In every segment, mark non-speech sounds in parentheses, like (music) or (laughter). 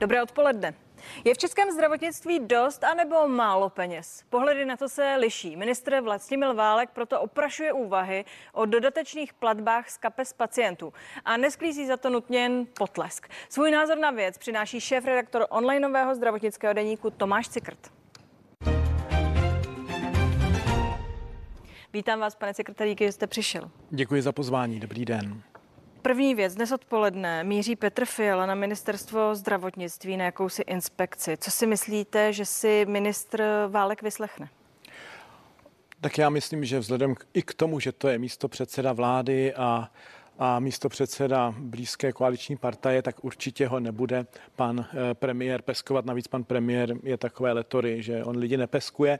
Dobré odpoledne. Je v českém zdravotnictví dost anebo málo peněz? Pohledy na to se liší. Ministr Vlastimil Válek proto oprašuje úvahy o dodatečných platbách z kapes pacientů a nesklízí za to nutně jen potlesk. Svůj názor na věc přináší šéf redaktor onlineového zdravotnického deníku Tomáš Cikrt. Vítám vás, pane sekretáři, že jste přišel. Děkuji za pozvání, dobrý den. První věc, dnes odpoledne míří Petr Fiala na ministerstvo zdravotnictví na jakousi inspekci. Co si myslíte, že si ministr Válek vyslechne? Tak já myslím, že vzhledem i k tomu, že to je místo předseda vlády a a místo předseda blízké koaliční partaje, tak určitě ho nebude pan eh, premiér peskovat. Navíc pan premiér je takové letory, že on lidi nepeskuje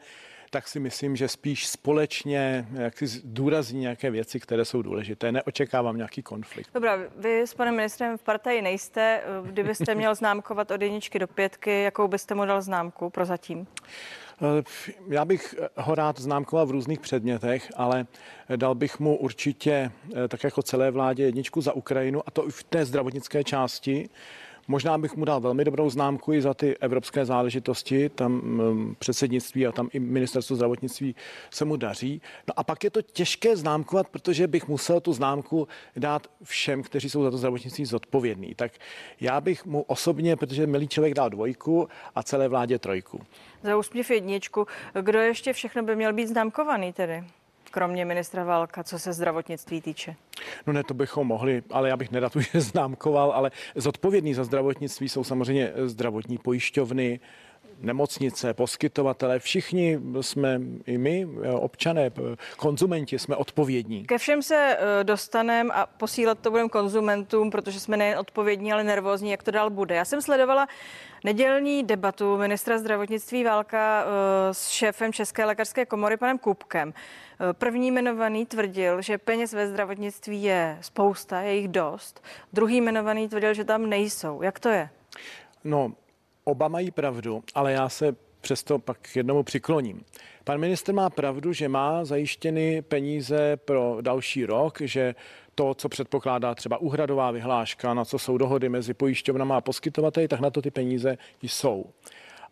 tak si myslím, že spíš společně jak si důrazní nějaké věci, které jsou důležité. Neočekávám nějaký konflikt. Dobrá, vy s panem ministrem v partaji nejste. Kdybyste měl známkovat od jedničky do pětky, jakou byste mu dal známku pro zatím? Eh, já bych ho rád známkoval v různých předmětech, ale dal bych mu určitě, eh, tak jako celé vládě, jedničku za Ukrajinu, a to i v té zdravotnické části. Možná bych mu dal velmi dobrou známku i za ty evropské záležitosti, tam mm, předsednictví a tam i ministerstvo zdravotnictví se mu daří. No a pak je to těžké známkovat, protože bych musel tu známku dát všem, kteří jsou za to zdravotnictví zodpovědní. Tak já bych mu osobně, protože milý člověk dal dvojku a celé vládě trojku. Za úsměv jedničku. Kdo ještě všechno by měl být známkovaný tedy? Kromě ministra Válka, co se zdravotnictví týče? No ne, to bychom mohli, ale já bych nerad už známkoval, ale zodpovědný za zdravotnictví jsou samozřejmě zdravotní pojišťovny, nemocnice, poskytovatele, všichni jsme, i my, občané, konzumenti, jsme odpovědní. Ke všem se eh, dostaneme a posílat to budeme konzumentům, protože jsme nejen odpovědní, ale nervózní, jak to dál bude. Já jsem sledovala nedělní debatu ministra zdravotnictví Válka eh, s šéfem České lékařské komory panem Kupkem. Eh, první jmenovaný tvrdil, že peněz ve zdravotnictví je spousta, je jich dost. Druhý jmenovaný tvrdil, že tam nejsou. Jak to je? No, oba mají pravdu, ale já se přesto pak jednomu přikloním. Pan minister má pravdu, že má zajištěny peníze pro další rok, že to, co předpokládá třeba úhradová vyhláška, na co jsou dohody mezi pojišťovnami a poskytovateli, tak na to ty peníze jsou.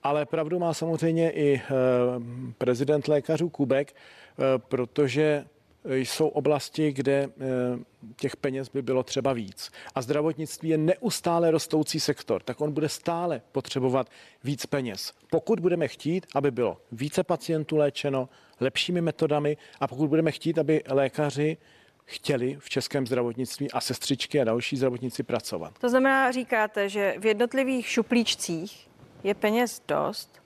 Ale pravdu má samozřejmě i eh, prezident lékařů Kubek, eh, protože jsou oblasti, kde eh, těch peněz by bylo třeba víc. A zdravotnictví je neustále rostoucí sektor, tak on bude stále potřebovat víc peněz. Pokud budeme chtít, aby bylo více pacientů léčeno lepšími metodami a pokud budeme chtít, aby lékaři chtěli v českém zdravotnictví a sestřičky a další zdravotníci pracovat. To znamená, říkáte, že v jednotlivých šuplíčcích je peněz dost,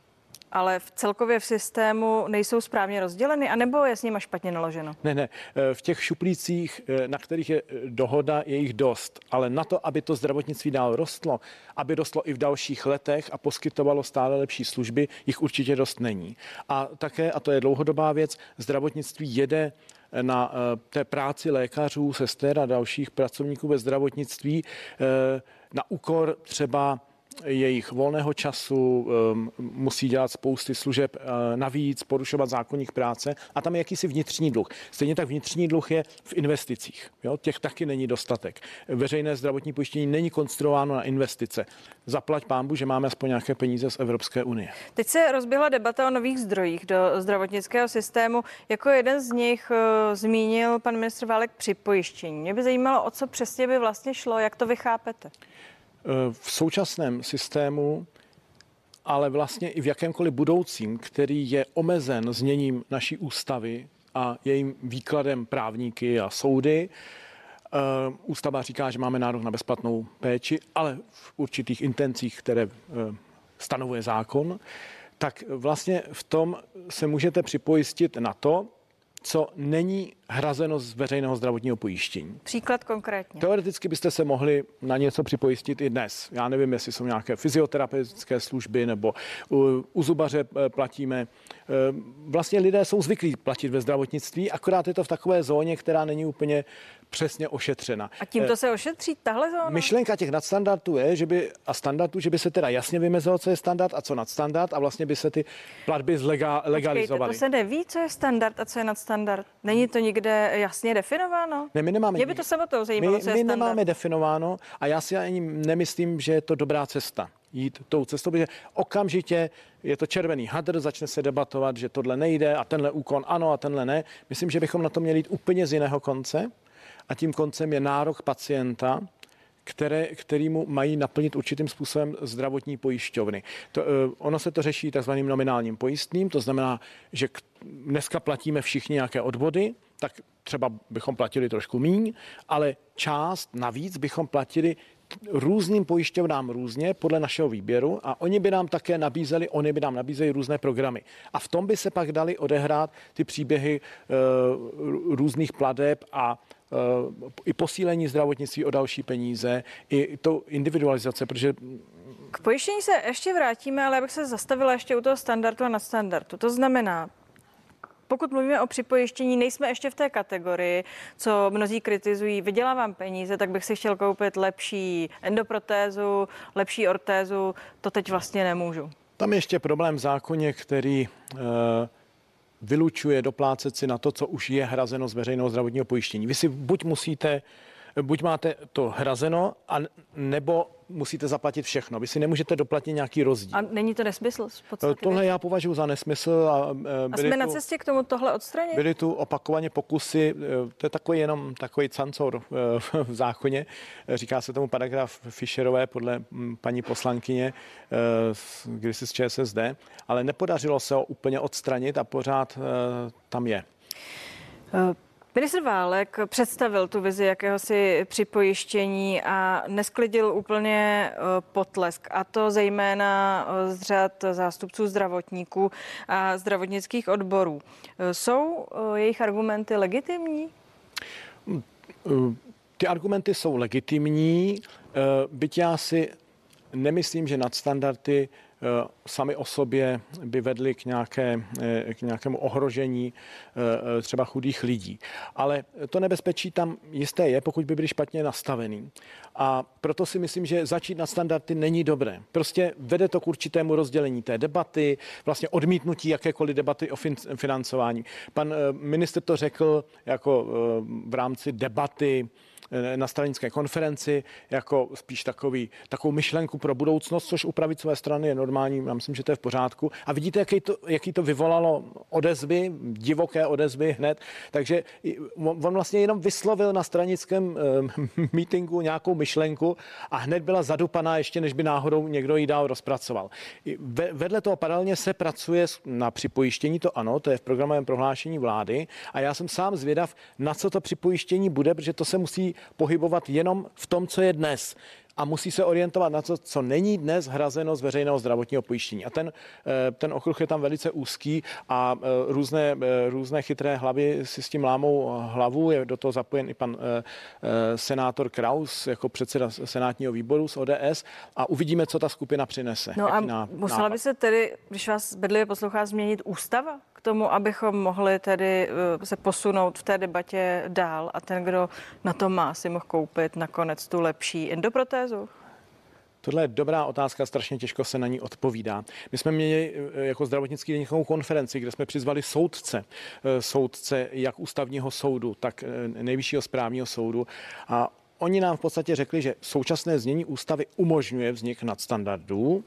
ale v celkově v systému nejsou správně rozděleny, anebo je s nimi špatně naloženo? Ne, ne. Eh, v těch šuplících, eh, na kterých je eh, dohoda, je jich dost. Ale na to, aby to zdravotnictví dál rostlo, aby rostlo i v dalších letech a poskytovalo stále lepší služby, jich určitě dost není. A také, a to je dlouhodobá věc, zdravotnictví jede na té práci lékařů, sester a dalších pracovníků ve zdravotnictví na úkor třeba jejich volného času, um, musí dělat spousty služeb uh, navíc, porušovat zákonník práce a tam je jakýsi vnitřní dluh. Stejně tak vnitřní dluh je v investicích. Jo? Těch taky není dostatek. Veřejné zdravotní pojištění není konstruováno na investice. Zaplať pámbu, že máme aspoň nějaké peníze z Evropské unie. Teď se rozběhla debata o nových zdrojích do zdravotnického systému. Jako jeden z nich uh, zmínil pan ministr Válek při pojištění. Mě by zajímalo, o co přesně by vlastně šlo, jak to vychápete. V současném systému, ale vlastně i v jakémkoliv budoucím, který je omezen zněním naší ústavy a jejím výkladem právníky a soudy, eh, Ústava říká, že máme nárok na bezplatnou péči, ale v určitých intencích, které eh, stanovuje zákon, tak vlastně v tom se můžete připojistit na to, co není hrazeno z veřejného zdravotního pojištění. Příklad konkrétně. Teoreticky byste se mohli na něco připojistit i dnes. Já nevím, jestli jsou nějaké fyzioterapeutické služby nebo u, u zubaře eh, platíme. Eh, vlastně lidé jsou zvyklí platit ve zdravotnictví, akorát je to v takové zóně, která není úplně přesně ošetřena. A tímto eh, se ošetří tahle zóna? Myšlenka těch nadstandardů je, že by, a standardů, že by se teda jasně vymezilo, co je standard a co nadstandard a vlastně by se ty platby zlega, legalizovaly. Počkejte, to se neví, co je standard a co je nadstandard. Není to nikde jasně definováno? Ne, my nemáme. Mě by to samotnou zajímalo, my, co je my standard. nemáme definováno a já si ani nemyslím, že je to dobrá cesta. jít tou cestou, protože okamžitě je to červený hadr, začne se debatovat, že tohle nejde a tenhle úkon ano a tenhle ne. Myslím, že bychom na to měli jít úplně z jiného konce a tím koncem je nárok pacienta, které, kterýmu mají naplnit určitým způsobem zdravotní pojišťovny. To, eh, ono se to řeší takzvaným nominálním pojistným, to znamená, že k, dneska platíme všichni nějaké odvody, tak třeba bychom platili trošku míň, ale část navíc bychom platili různým pojišťovnám různě podle našeho výběru a oni by nám také nabízeli, oni by nám nabízeli různé programy. A v tom by se pak dali odehrát ty příběhy e, různých pladeb a Eh, i posílení zdravotnictví o další peníze, i to individualizace, protože k pojištění se ještě vrátíme, ale abych se zastavila ještě u toho standardu a nadstandardu. To znamená, pokud mluvíme o připojištění, nejsme ještě v té kategorii, co mnozí kritizují, vydělávám peníze, tak bych si chtěl koupit lepší endoprotézu, lepší ortézu, to teď vlastně nemůžu. Tam je ještě problém v zákoně, který uh, vylučuje doplácet si na to, co už je hrazeno z veřejného zdravotního pojištění. Vy si buď musíte, buď máte to hrazeno, a nebo musíte zaplatit všechno. Vy si nemůžete doplatit nějaký rozdíl. A není to nesmysl? Tohle já považuji za nesmysl. A, a jsme tu, na cestě k tomu tohle odstranit? Byly tu opakovaně pokusy, e, to je takový jenom takový cancor (laughs) v zákoně, říká se tomu paragraf Fischerové podle paní poslankyně, e, když si z ČSSD, ale nepodařilo se ho úplně odstranit a pořád tam je. Uh. Ministr Válek představil tu vizi jakéhosi připojištění a nesklidil úplně eh, potlesk, a to zejména eh, z řad zástupců zdravotníků a zdravotnických odborů. Eh, jsou jejich argumenty legitimní? Ty argumenty jsou legitimní, byť já si nemyslím, že nadstandardy sami o sobě by vedly k, nějaké, eh, k nějakému ohrožení eh, třeba chudých lidí. Ale to nebezpečí tam jisté je, pokud by byly špatně nastavený. A proto si myslím, že začít na standardy není dobré. Prostě vede to k určitému rozdělení té debaty, vlastně odmítnutí jakékoliv debaty o financování. Pan minister to řekl jako v rámci debaty Eh, na stranické konferenci jako spíš takový, takovou myšlenku pro budoucnost, což u pravicové strany je normální, já myslím, že to je v pořádku. A vidíte, jaký to, jaký to vyvolalo odezvy, divoké odezvy hned. Takže on vlastně jenom vyslovil na stranickém uh, (laughs) meetingu nějakou myšlenku a hned byla zadupaná, ještě než by náhodou někdo ji dál rozpracoval. Vedle toho paralelně se pracuje na připojištění, to ano, to je v programovém prohlášení vlády a já jsem sám zvědav, na co to připojištění bude, protože to se musí pohybovat jenom v tom, co je dnes a musí se orientovat na to, co není dnes hrazeno z veřejného zdravotního pojištění. A ten, eh, ten okruh je tam velice úzký a eh, různé, eh, různé chytré hlavy si s tím lámou hlavu. Je do toho zapojen i pan senátor Kraus jako předseda senátního výboru z ODS a uvidíme, co ta skupina přinese. No a musela by se tedy, když vás bedlivě poslouchá, změnit ústava? Tomu, abychom mohli tedy eh, se posunout v té debatě dál a ten, kdo na to má, si mohl koupit nakonec tu lepší endoprotézu? Tohle je dobrá otázka, strašně těžko se na ní odpovídá. My jsme měli eh, jako zdravotnický deníkovou konferenci, kde jsme přizvali soudce, eh, soudce jak ústavního soudu, tak nejvyššího správního soudu a oni nám v podstatě řekli, že současné znění ústavy umožňuje vznik nadstandardů,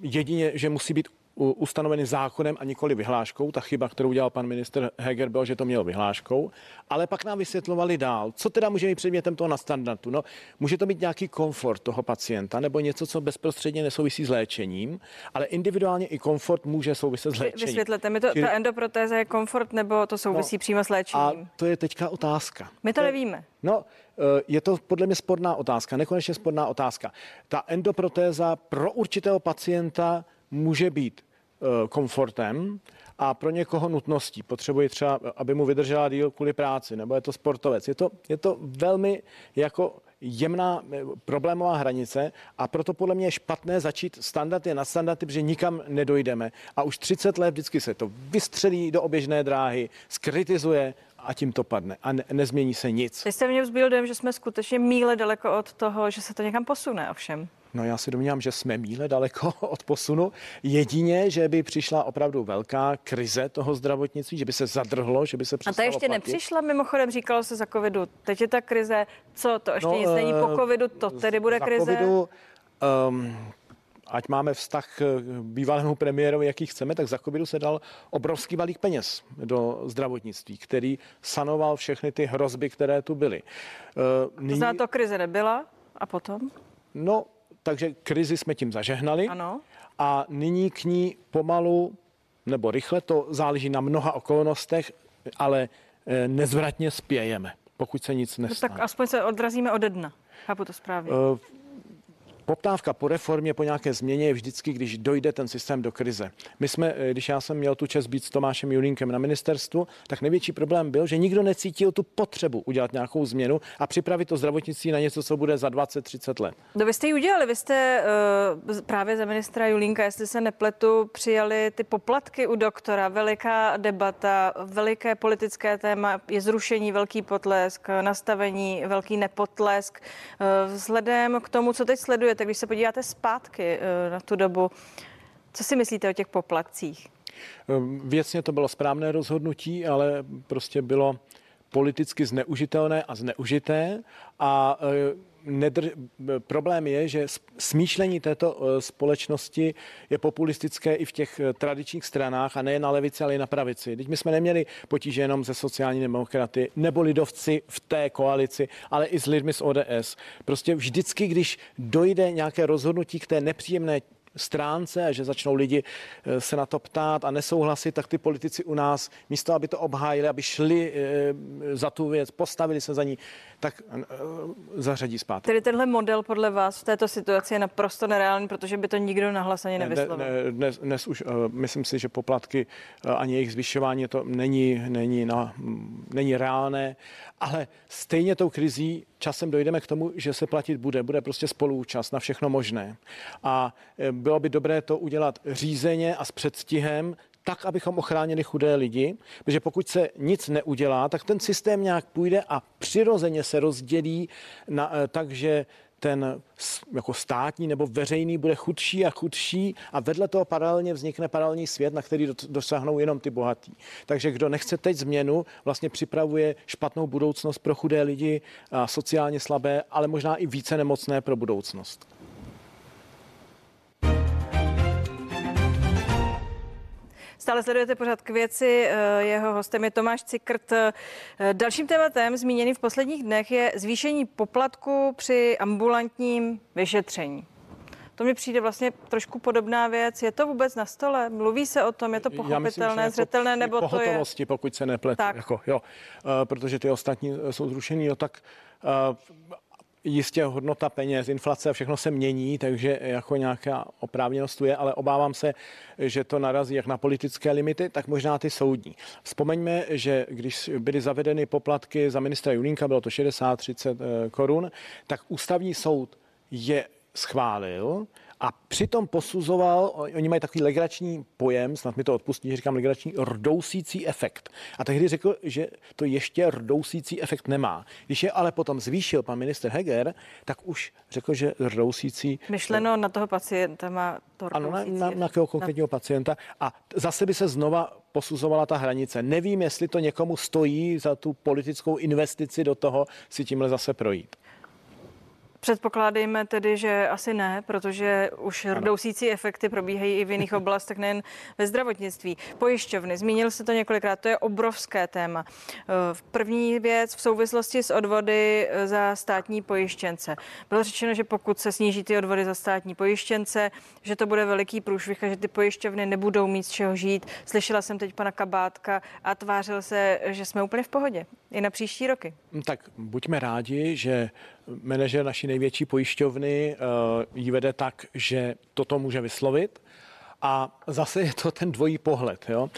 jedině, že musí být ustanoveny zákonem a nikoli vyhláškou. Ta chyba, kterou udělal pan minister Heger, byl, že to měl vyhláškou. Ale pak nám vysvětlovali dál, co teda může být předmětem toho na standardu. No, může to být nějaký komfort toho pacienta nebo něco, co bezprostředně nesouvisí s léčením, ale individuálně i komfort může souviset s léčením. Vysvětlete mi to, Čili... ta endoprotéza je komfort nebo to souvisí no, přímo s léčením? A to je teďka otázka. My to, to nevíme. No, eh, je to podle mě sporná otázka, nekonečně sporná otázka. Ta endoprotéza pro určitého pacienta může být komfortem a pro někoho nutností. Potřebuje třeba, aby mu vydržela díl kvůli práci, nebo je to sportovec. Je to, je to velmi jako jemná eh, problémová hranice a proto podle mě je špatné začít standardy na standardy, protože nikam nedojdeme. A už 30 let vždycky se to vystřelí do oběžné dráhy, skritizuje a tím to padne a ne, nezmění se nic. Vy jste mě vzbil dojem, že jsme skutečně míle daleko od toho, že se to někam posune ovšem. No já si domnívám, že jsme míle daleko (laughs) od posunu. Jedině, že by přišla opravdu velká krize toho zdravotnictví, že by se zadrhlo, že by se A ta ještě platit. nepřišla, mimochodem říkalo se za covidu. Teď je ta krize, co to ještě no, nic není po eh, covidu, to tedy bude krize? Covidu, um, ať máme vztah k bývalému premiérovi, jaký chceme, tak za covidu se dal obrovský balík peněz do zdravotnictví, který sanoval všechny ty hrozby, které tu byly. Uh, nyní... To to krize nebyla a potom? No, takže krizi jsme tím zažehnali. Ano. A nyní k ní pomalu nebo rychle, to záleží na mnoha okolnostech, ale eh, nezvratně spějeme, pokud se nic nestane. No tak aspoň se odrazíme ode dna. Chápu to správně. Uh, Poptávka po reformě, po nějaké změně je vždycky, když dojde ten systém do krize. My jsme, eh, když já jsem měl tu čest být s Tomášem Julínkem na ministerstvu, tak největší problém byl, že nikdo necítil tu potřebu udělat nějakou změnu a připravit to zdravotnictví na něco, co bude za 20-30 let. No vy jste ji udělali, vy jste uh, právě za ministra Julínka, jestli se nepletu, přijali ty poplatky u doktora, veliká debata, veliké politické téma je zrušení, velký potlesk, nastavení, velký nepotlesk. Uh, vzhledem k tomu, co teď sleduje tak když se podíváte zpátky eh, na tu dobu, co si myslíte o těch poplatcích? Ehm, věcně to bylo správné rozhodnutí, ale prostě bylo politicky zneužitelné a zneužité a eh, nedr... problém je, že smýšlení této eh, společnosti je populistické i v těch tradičních stranách a nejen na levici, ale i na pravici. Teď my jsme neměli potíže jenom ze sociální demokraty nebo lidovci v té koalici, ale i s lidmi z ODS. Prostě vždycky, když dojde nějaké rozhodnutí k té nepříjemné stránce a že začnou lidi eh, se na to ptát a nesouhlasit, tak ty politici u nás místo, aby to obhájili, aby šli eh, za tu věc, postavili se za ní, tak eh, zařadí zpátky. Tedy tenhle model podle vás v této situaci je naprosto nereálný, protože by to nikdo nahlas ani nevyslovil. Ne, ne, dnes, dnes už myslím si, že poplatky ani jejich zvyšování to není, není, na, není reálné, ale stejně tou krizí časem dojdeme k tomu, že se platit bude. Bude prostě spoluúčast na všechno možné. A bylo by dobré to udělat řízeně a s předstihem, tak, abychom ochránili chudé lidi, protože pokud se nic neudělá, tak ten systém nějak půjde a přirozeně se rozdělí na, eh, takže ten jako státní nebo veřejný bude chudší a chudší a vedle toho paralelně vznikne paralelní svět, na který dosáhnou jenom ty bohatí. Takže kdo nechce teď změnu, vlastně připravuje špatnou budoucnost pro chudé lidi, sociálně slabé, ale možná i více nemocné pro budoucnost. Stále sledujete pořád k věci. Eh, jeho hostem je Tomáš Cikrt. Eh, dalším tématem zmíněným v posledních dnech je zvýšení poplatku při ambulantním vyšetření. To mi přijde vlastně trošku podobná věc. Je to vůbec na stole? Mluví se o tom? Je to pochopitelné, myslím, zřetelné, jako nebo to je... pokud se nepletu. Tak. Jako, jo, uh, protože ty ostatní jsou zrušený, jo, tak uh, Jistě hodnota peněz, inflace, všechno se mění, takže jako nějaká oprávněnost tu je, ale obávám se, že to narazí jak na politické limity, tak možná ty soudní. Vzpomeňme, že když byly zavedeny poplatky za ministra Julínka, bylo to 60-30 eh, korun, tak ústavní soud je schválil a přitom posuzoval, oni mají takový legrační pojem, snad mi to odpustí, že říkám legrační, rdousící efekt. A tehdy řekl, že to ještě rdousící efekt nemá. Když je ale potom zvýšil pan minister Heger, tak už řekl, že rdousící... Myšleno na toho pacienta má to Ano, na, na, na konkrétního na... pacienta. A zase by se znova posuzovala ta hranice. Nevím, jestli to někomu stojí za tu politickou investici do toho si tímhle zase projít. Předpokládejme tedy, že asi ne, protože už rdousící efekty probíhají i v jiných (laughs) oblastech, nejen ve zdravotnictví. Pojišťovny, zmínil se to několikrát, to je obrovské téma. V první věc v souvislosti s odvody za státní pojištěnce. Bylo řečeno, že pokud se sníží ty odvody za státní pojištěnce, že to bude veliký průšvih a že ty pojišťovny nebudou mít z čeho žít. Slyšela jsem teď pana Kabátka a tvářil se, že jsme úplně v pohodě i na příští roky. Tak buďme rádi, že manažer naší největší pojišťovny uh, ji vede tak, že toto může vyslovit. A zase je to ten dvojí pohled. Jo? Uh,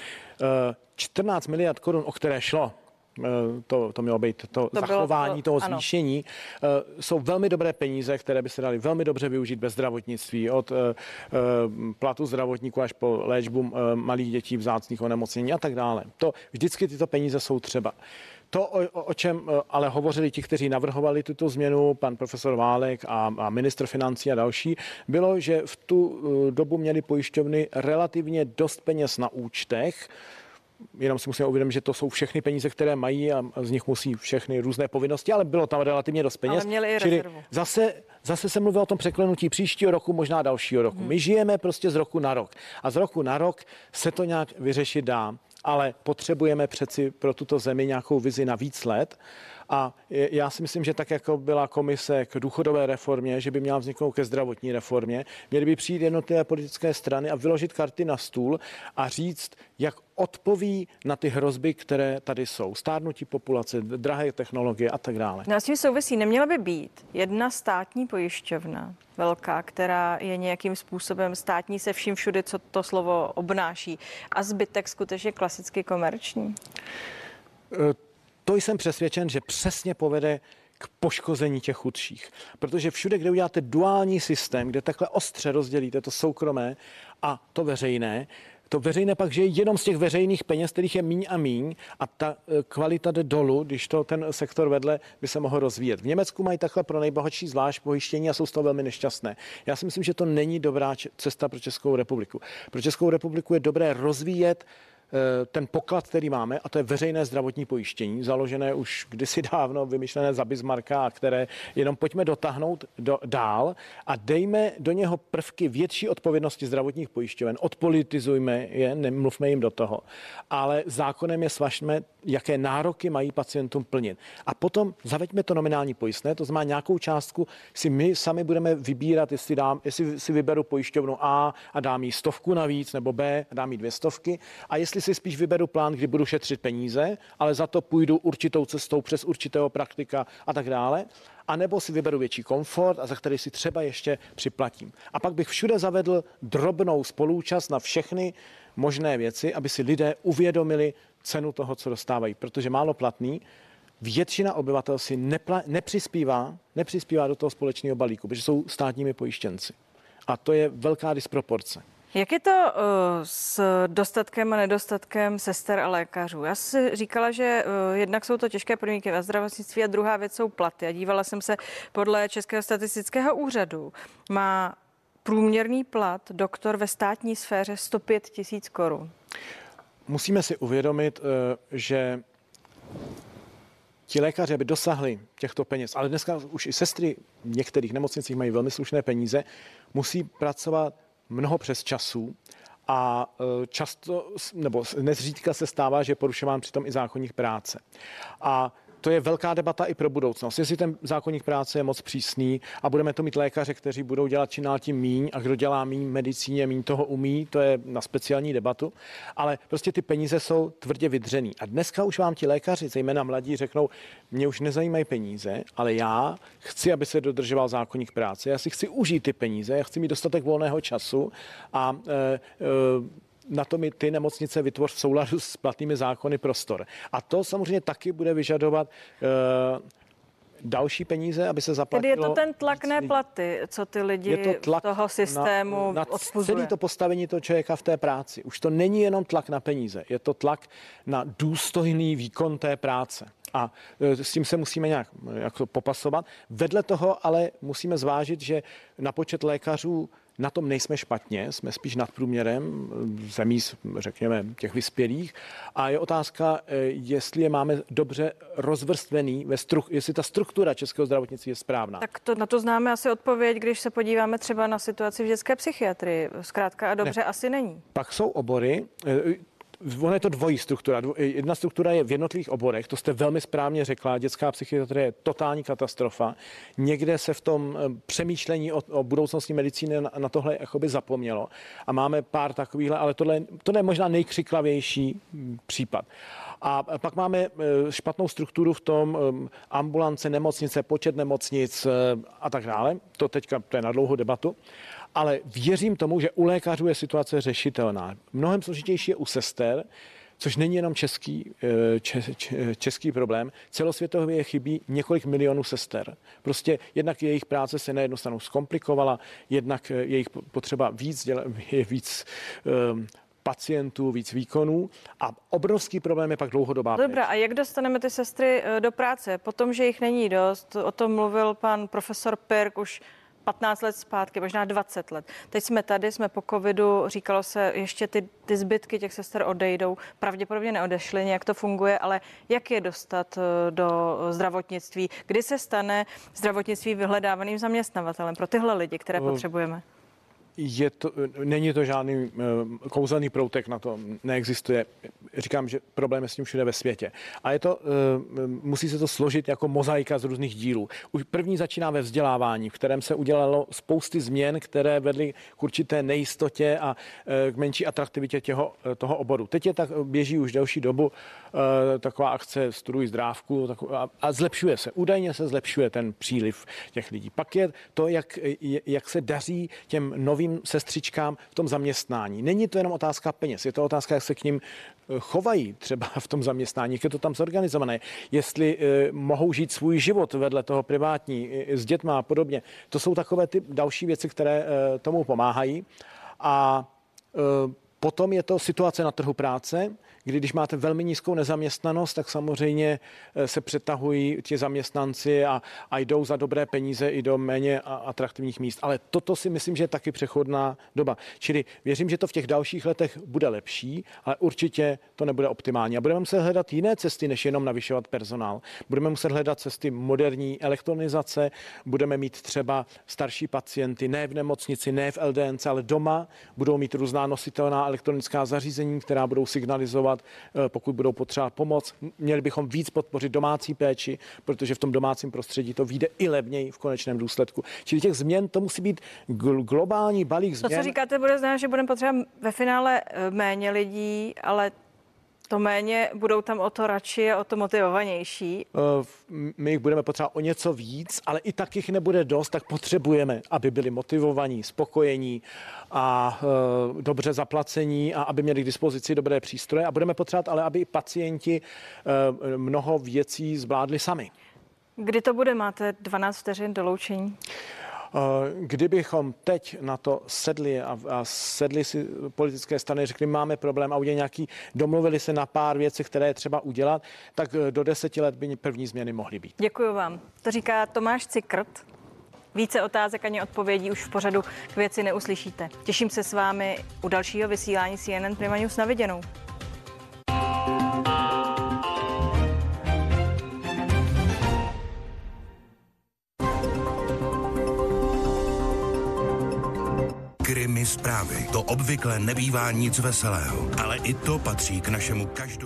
eh, 14 miliard korun, o které šlo, eh, to, to mělo být to, to zachování to, toho zvýšení, ano. jsou velmi dobré peníze, které by se daly velmi dobře využít bez zdravotnictví, od platu zdravotníků až po léčbu malých dětí vzácných onemocnění a tak dále. To vždycky tyto peníze jsou třeba. To, o, o čem e, ale hovořili ti, kteří navrhovali tuto změnu, pan profesor Válek a, a ministr financí a další, bylo, že v tu e, dobu měli pojišťovny relativně dost peněz na účtech, jenom si musíme uvědomit, že to jsou všechny peníze, které mají a z nich musí všechny různé povinnosti, ale bylo tam relativně dost peněz. Ale měli i Čili zase, zase se mluví o tom překlenutí příštího roku, možná dalšího roku. My žijeme prostě z roku na rok. A z roku na rok se to nějak vyřešit dá, ale potřebujeme přeci pro tuto zemi nějakou vizi na víc let. A já si myslím, že tak jako byla komise k důchodové reformě, že by měla vzniknout ke zdravotní reformě, měly by přijít jednotlivé politické strany a vyložit karty na stůl a říct, jak odpoví na ty hrozby, které tady jsou. Stárnutí populace, drahé technologie a tak dále. No a s tím souvisí, neměla by být jedna státní pojišťovna, velká, která je nějakým způsobem státní se vším všude, co to slovo obnáší, a zbytek skutečně klasicky komerční? To jsem přesvědčen, že přesně povede k poškození těch chudších. Protože všude, kde uděláte duální systém, kde takhle ostře rozdělíte to soukromé a to veřejné, to veřejné pak žije jenom z těch veřejných peněz, kterých je míň a míň a ta eh, kvalita jde dolů, když to ten sektor vedle by se mohl rozvíjet. V Německu mají takhle pro nejbohatší zvlášť pojištění a jsou z toho velmi nešťastné. Já si myslím, že to není dobrá cesta pro Českou republiku. Pro Českou republiku je dobré rozvíjet ten poklad, který máme, a to je veřejné zdravotní pojištění, založené už kdysi dávno, vymyšlené za Bismarcka, které jenom pojďme dotáhnout do, dál a dejme do něho prvky větší odpovědnosti zdravotních pojišťoven. Odpolitizujme je, nemluvme jim do toho, ale zákonem je svažme, jaké nároky mají pacientům plnit. A potom zaveďme to nominální pojistné, to znamená nějakou částku si my sami budeme vybírat, jestli, dám, jestli si vyberu pojišťovnu A a dám jí stovku navíc, nebo B a dám jí dvě stovky. A jestli si spíš vyberu plán, kdy budu šetřit peníze, ale za to půjdu určitou cestou přes určitého praktika a tak dále. A nebo si vyberu větší komfort a za který si třeba ještě připlatím. A pak bych všude zavedl drobnou spolúčast na všechny možné věci, aby si lidé uvědomili cenu toho, co dostávají. Protože málo platný, většina obyvatel si nepla, nepřispívá, nepřispívá do toho společného balíku, protože jsou státními pojištěnci. A to je velká disproporce. Jak je to uh, s dostatkem a nedostatkem sester a lékařů? Já si říkala, že uh, jednak jsou to těžké podmínky ve zdravotnictví a druhá věc jsou platy. A dívala jsem se podle Českého statistického úřadu. Má průměrný plat doktor ve státní sféře 105 tisíc korun. Musíme si uvědomit, eh, že ti lékaři, aby dosahli těchto peněz, ale dneska už i sestry v některých nemocnicích mají velmi slušné peníze, musí pracovat mnoho přes časů a eh, často, nebo nezřídka se stává, že je porušován přitom i zákonník práce. A to je velká debata i pro budoucnost. Jestli ten zákonník práce je moc přísný a budeme to mít lékaře, kteří budou dělat čím tím míň a kdo dělá míň medicíně, míň toho umí, to je na speciální debatu. Ale prostě ty peníze jsou tvrdě vydřený. A dneska už vám ti lékaři, zejména mladí, řeknou, mě už nezajímají peníze, ale já chci, aby se dodržoval zákonník práce. Já si chci užít ty peníze, já chci mít dostatek volného času a e, e, na to mi ty nemocnice vytvoř v souladu s platnými zákony prostor. A to samozřejmě taky bude vyžadovat uh, další peníze, aby se zaplatilo. Tedy je to ten tlak, ne platy, co ty lidi Je to tlak toho systému na, na odpuzuje. celý to postavení toho člověka v té práci. Už to není jenom tlak na peníze, je to tlak na důstojný výkon té práce. A e, s tím se musíme nějak jak to popasovat. Vedle toho ale musíme zvážit, že na počet lékařů na tom nejsme špatně, jsme spíš nad průměrem zemí, řekněme, těch vyspělých. A je otázka, e, jestli je máme dobře rozvrstvený, ve stru, jestli ta struktura českého zdravotnictví je správná. Tak to, na to známe asi odpověď, když se podíváme třeba na situaci v dětské psychiatrii. Zkrátka a dobře ne. asi není. Pak jsou obory, eh, Ono je to dvojí struktura. Jedna struktura je v jednotlivých oborech, to jste velmi správně řekla, dětská psychiatrie je totální katastrofa. Někde se v tom eh, přemýšlení o, o budoucnosti medicíny na, na tohle jakoby zapomnělo. A máme pár takovýchhle, ale tohle, tohle je možná nejkřiklavější hm, případ. A pak máme eh, špatnou strukturu v tom eh, ambulance, nemocnice, počet nemocnic a tak dále. To teďka to je na dlouhou debatu. Ale věřím tomu, že u lékařů je situace řešitelná. Mnohem složitější je u sester, což není jenom český, eh, če, če, český problém. Celosvětově chybí několik milionů sester. Prostě jednak jejich práce se na jednu stranu zkomplikovala, jednak eh, jejich potřeba víc, děla, (laughs) je víc um, pacientů, víc výkonů a obrovský problém je pak dlouhodobá Dobrá, a jak dostaneme ty sestry eh, do práce? Potom, že jich není dost, o tom mluvil pan profesor Pirk už 15 let zpátky, možná 20 let. Teď jsme tady, jsme po covidu, říkalo se, ještě ty, ty zbytky těch sester odejdou. Pravděpodobně neodešly, nějak to funguje, ale jak je dostat eh, do zdravotnictví? Kdy se stane zdravotnictví vyhledávaným zaměstnavatelem pro tyhle lidi, které potřebujeme? Je to, není to žádný uh, kouzelný proutek, na to neexistuje. Říkám, že problém je s tím všude ve světě. A je to, uh, musí se to složit jako mozaika z různých dílů. Už první začíná ve vzdělávání, v kterém se udělalo spousty změn, které vedly k určité nejistotě a uh, k menší atraktivitě těho, toho oboru. Teď je tak, běží už delší dobu taková akce Studuj zdrávku a zlepšuje se. Údajně se zlepšuje ten příliv těch lidí. Pak je to, jak, jak se daří těm novým svým sestřičkám v tom zaměstnání. Není to jenom otázka peněz, je to otázka, jak se k ním eh, chovají třeba v tom zaměstnání, jak je to tam zorganizované, jestli eh, mohou žít svůj život vedle toho privátní, s dětma a podobně. To jsou takové ty další věci, které eh, tomu pomáhají. A potom je to situace na trhu práce, kdy když máte velmi nízkou nezaměstnanost, tak samozřejmě eh, se přetahují ti zaměstnanci a, a jdou za dobré peníze i do méně atraktivních míst. Ale toto si myslím, že je taky přechodná doba. Čili věřím, že to v těch dalších letech bude lepší, ale určitě to nebude optimální. A budeme muset hledat jiné cesty, než jenom navyšovat personál. Budeme muset hledat cesty moderní elektronizace, budeme mít třeba starší pacienty ne v nemocnici, ne v LDNC, ale doma, budou mít různá nositelná elektronická zařízení, která budou signalizovat například eh, pokud budou potřebovat pomoc. Měli bychom víc podpořit domácí péči, protože v tom domácím prostředí to vyjde i levněji v konečném důsledku. Čili těch změn to musí být globální balík změn. To, co říkáte, bude znamenat, že budeme potřebovat ve finále eh, méně lidí, ale to méně budou tam o to radši a o to motivovanější. Eh, my jich budeme potřebovat o něco víc, ale i tak jich nebude dost, tak potřebujeme, aby byli motivovaní, spokojení a e, dobře zaplacení a aby měli k dispozici dobré přístroje. A budeme potřebovat ale, aby i pacienti e, mnoho věcí zvládli sami. Kdy to bude? Máte 12 vteřin do loučení? Eh, kdybychom teď na to sedli a, a sedli si politické strany, řekli, máme problém a udělali nějaký, domluvili se na pár věcí, které je třeba udělat, tak eh, do deseti let by první změny mohly být. Děkuji vám. To říká Tomáš Cikrt. Více otázek ani odpovědí už v pořadu k věci neuslyšíte. Těším se s vámi u dalšího vysílání CNN Prima News na viděnou. Zprávy. To obvykle nebývá nic veselého, ale i to patří k našemu každodennímu